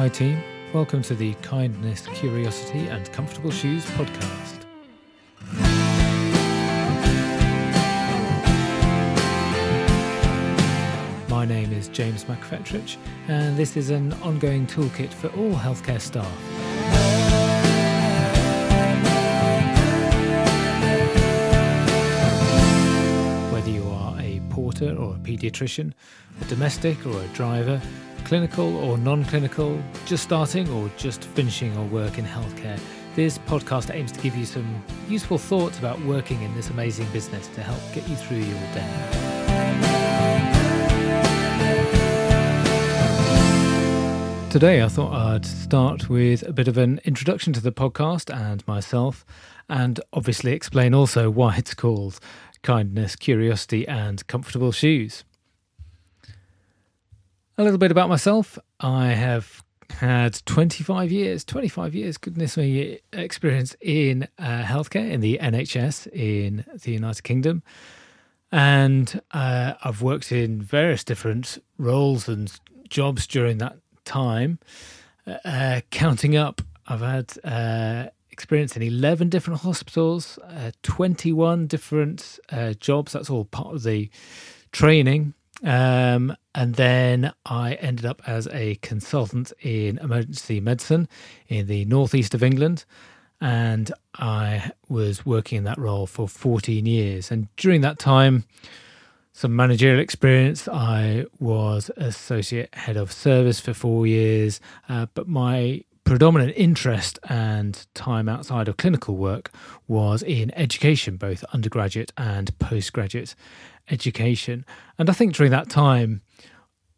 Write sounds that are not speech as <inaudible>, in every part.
Hi, team. Welcome to the Kindness, Curiosity, and Comfortable Shoes podcast. My name is James McFetrich, and this is an ongoing toolkit for all healthcare staff. Whether you are a porter or a paediatrician, a domestic or a driver, clinical or non clinical, just starting or just finishing your work in healthcare, this podcast aims to give you some useful thoughts about working in this amazing business to help get you through your day. Today, I thought I'd start with a bit of an introduction to the podcast and myself, and obviously explain also why it's called Kindness, Curiosity, and Comfortable Shoes. A little bit about myself. I have had 25 years, 25 years, goodness me, experience in uh, healthcare in the NHS in the United Kingdom. And uh, I've worked in various different roles and jobs during that time. Uh, counting up, I've had uh, experience in 11 different hospitals, uh, 21 different uh, jobs. That's all part of the training. Um, and then I ended up as a consultant in emergency medicine in the northeast of England. And I was working in that role for 14 years. And during that time, some managerial experience. I was associate head of service for four years, uh, but my predominant interest and time outside of clinical work was in education, both undergraduate and postgraduate education. And I think during that time,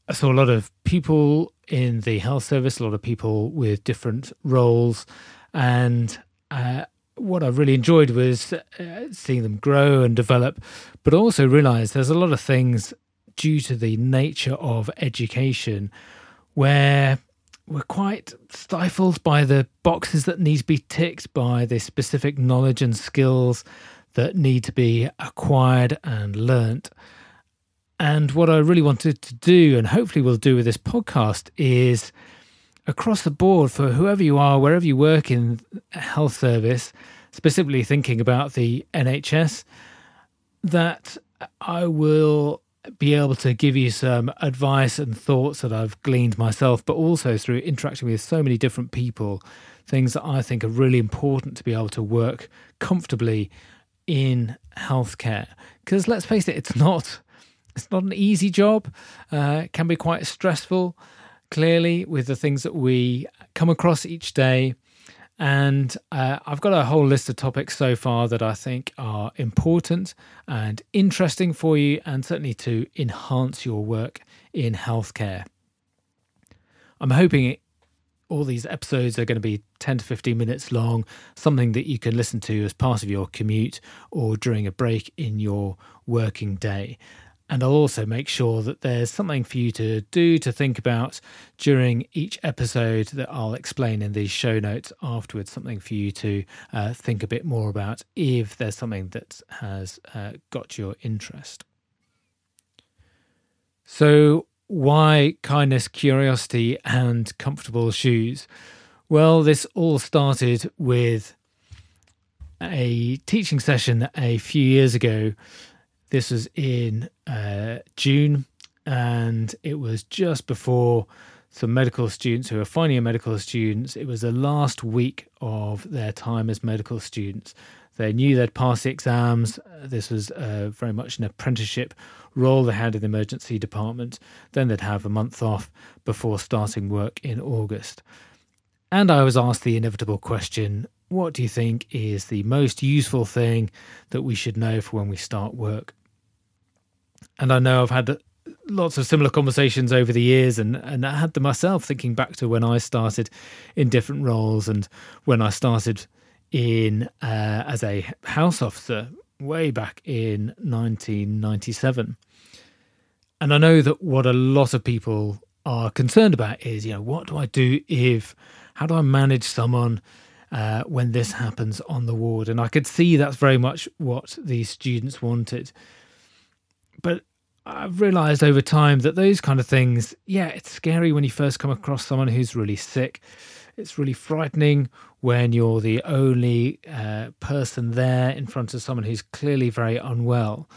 I saw a lot of people in the health service, a lot of people with different roles. And uh, what I really enjoyed was uh, seeing them grow and develop, but also realize there's a lot of things due to the nature of education where we're quite stifled by the boxes that need to be ticked by the specific knowledge and skills that need to be acquired and learnt. And what I really wanted to do, and hopefully will do with this podcast, is across the board for whoever you are, wherever you work in health service, specifically thinking about the NHS, that I will be able to give you some advice and thoughts that I've gleaned myself, but also through interacting with so many different people, things that I think are really important to be able to work comfortably in healthcare. Because let's face it, it's not it's not an easy job. Uh, it can be quite stressful. Clearly, with the things that we come across each day, and uh, I've got a whole list of topics so far that I think are important and interesting for you, and certainly to enhance your work in healthcare. I'm hoping all these episodes are going to be 10 to 15 minutes long, something that you can listen to as part of your commute or during a break in your working day. And I'll also make sure that there's something for you to do to think about during each episode that I'll explain in these show notes afterwards. Something for you to uh, think a bit more about if there's something that has uh, got your interest. So, why kindness, curiosity, and comfortable shoes? Well, this all started with a teaching session a few years ago this was in uh, June, and it was just before some medical students who are final year medical students. It was the last week of their time as medical students. They knew they'd pass the exams. This was uh, very much an apprenticeship role they had in the emergency department. Then they'd have a month off before starting work in August. And I was asked the inevitable question what do you think is the most useful thing that we should know for when we start work? And I know I've had lots of similar conversations over the years and and I had them myself thinking back to when I started in different roles and when I started in uh, as a house officer way back in 1997 and I know that what a lot of people are concerned about is you know what do I do if how do I manage someone uh, when this happens on the ward? And I could see that's very much what these students wanted but I've realized over time that those kind of things, yeah, it's scary when you first come across someone who's really sick. It's really frightening when you're the only uh, person there in front of someone who's clearly very unwell.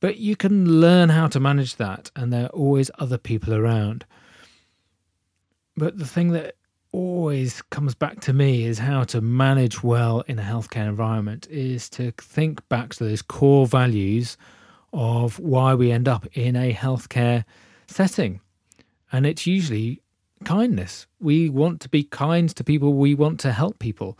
But you can learn how to manage that, and there are always other people around. But the thing that always comes back to me is how to manage well in a healthcare environment is to think back to those core values of why we end up in a healthcare setting. And it's usually kindness. We want to be kind to people, we want to help people.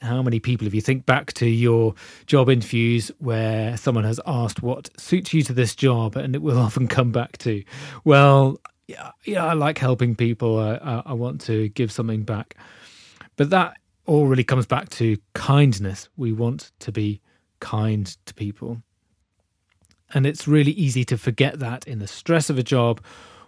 How many people, if you think back to your job interviews where someone has asked what suits you to this job, and it will <laughs> often come back to, well, yeah, yeah I like helping people. I, I, I want to give something back. But that all really comes back to kindness. We want to be kind to people. And it's really easy to forget that in the stress of a job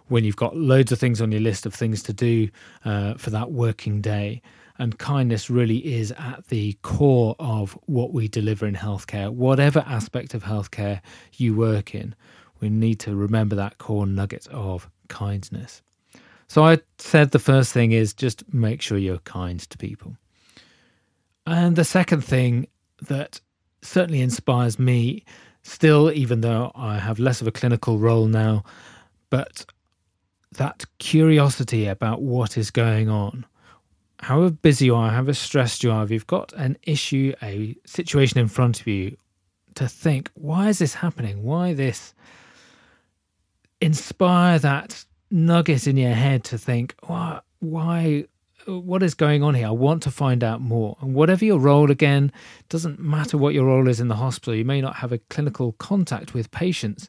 when you've got loads of things on your list of things to do uh, for that working day. And kindness really is at the core of what we deliver in healthcare, whatever aspect of healthcare you work in. We need to remember that core nugget of kindness. So I said the first thing is just make sure you're kind to people. And the second thing that certainly inspires me, still, even though I have less of a clinical role now, but that curiosity about what is going on. However busy you are, however stressed you are, if you've got an issue, a situation in front of you, to think, why is this happening? Why this? Inspire that nugget in your head to think, why, why, what is going on here? I want to find out more. And whatever your role, again, doesn't matter what your role is in the hospital. You may not have a clinical contact with patients,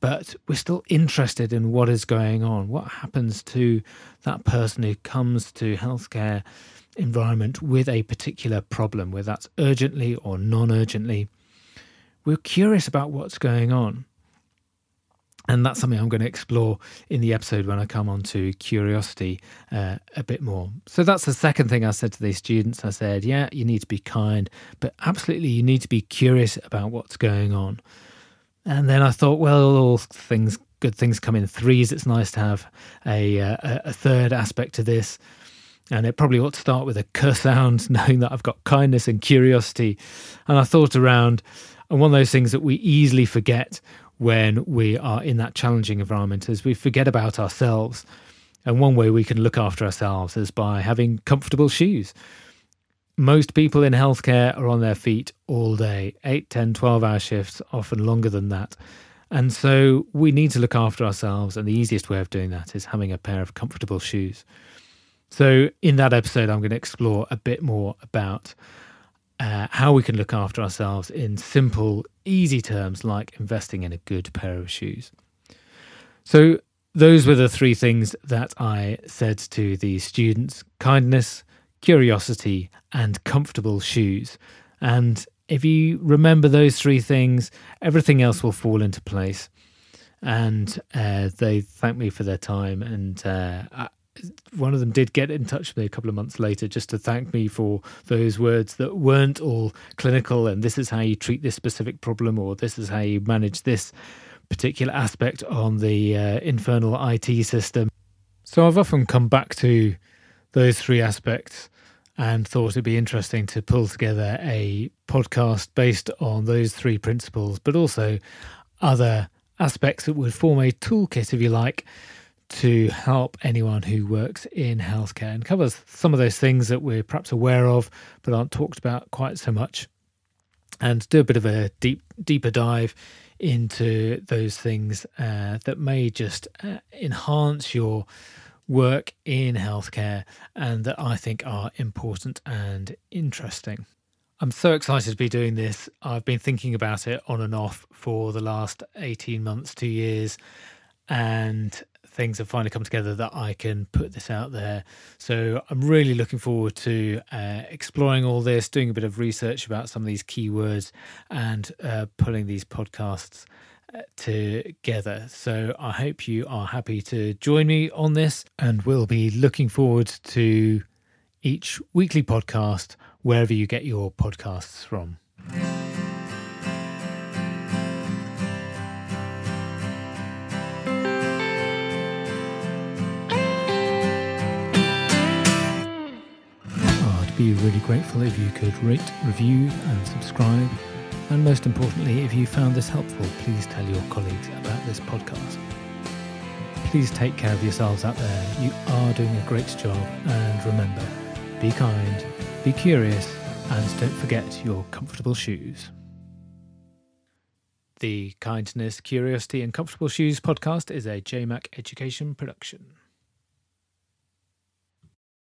but we're still interested in what is going on. What happens to that person who comes to healthcare environment with a particular problem, whether that's urgently or non urgently? We're curious about what's going on. And that's something I'm going to explore in the episode when I come on to curiosity uh, a bit more. So that's the second thing I said to these students. I said, yeah, you need to be kind, but absolutely you need to be curious about what's going on. And then I thought, well, all things, good things come in threes. It's nice to have a, uh, a third aspect to this. And it probably ought to start with a curse sound, <laughs> knowing that I've got kindness and curiosity. And I thought around, and one of those things that we easily forget when we are in that challenging environment is we forget about ourselves. And one way we can look after ourselves is by having comfortable shoes. Most people in healthcare are on their feet all day. 8 10 12 hour shifts often longer than that. And so we need to look after ourselves and the easiest way of doing that is having a pair of comfortable shoes. So in that episode i'm going to explore a bit more about uh, how we can look after ourselves in simple easy terms like investing in a good pair of shoes so those were the three things that i said to the students kindness curiosity, and comfortable shoes. And if you remember those three things, everything else will fall into place. And uh, they thanked me for their time. And uh, I, one of them did get in touch with me a couple of months later just to thank me for those words that weren't all clinical and this is how you treat this specific problem or this is how you manage this particular aspect on the uh, infernal IT system. So I've often come back to those three aspects and thought it'd be interesting to pull together a podcast based on those three principles, but also other aspects that would form a toolkit, if you like, to help anyone who works in healthcare and covers some of those things that we're perhaps aware of but aren't talked about quite so much. And do a bit of a deep, deeper dive into those things uh, that may just uh, enhance your work in healthcare and that I think are important and interesting. I'm so excited to be doing this. I've been thinking about it on and off for the last 18 months, two years, and things have finally come together that I can put this out there. So I'm really looking forward to uh, exploring all this, doing a bit of research about some of these keywords, and uh, pulling these podcasts together. So I hope you are happy to join me on this, and we'll be looking forward to each weekly podcast wherever you get your podcasts from. Be really grateful if you could rate, review, and subscribe. And most importantly, if you found this helpful, please tell your colleagues about this podcast. Please take care of yourselves out there. You are doing a great job. And remember, be kind, be curious, and don't forget your comfortable shoes. The Kindness, Curiosity, and Comfortable Shoes podcast is a JMAC education production.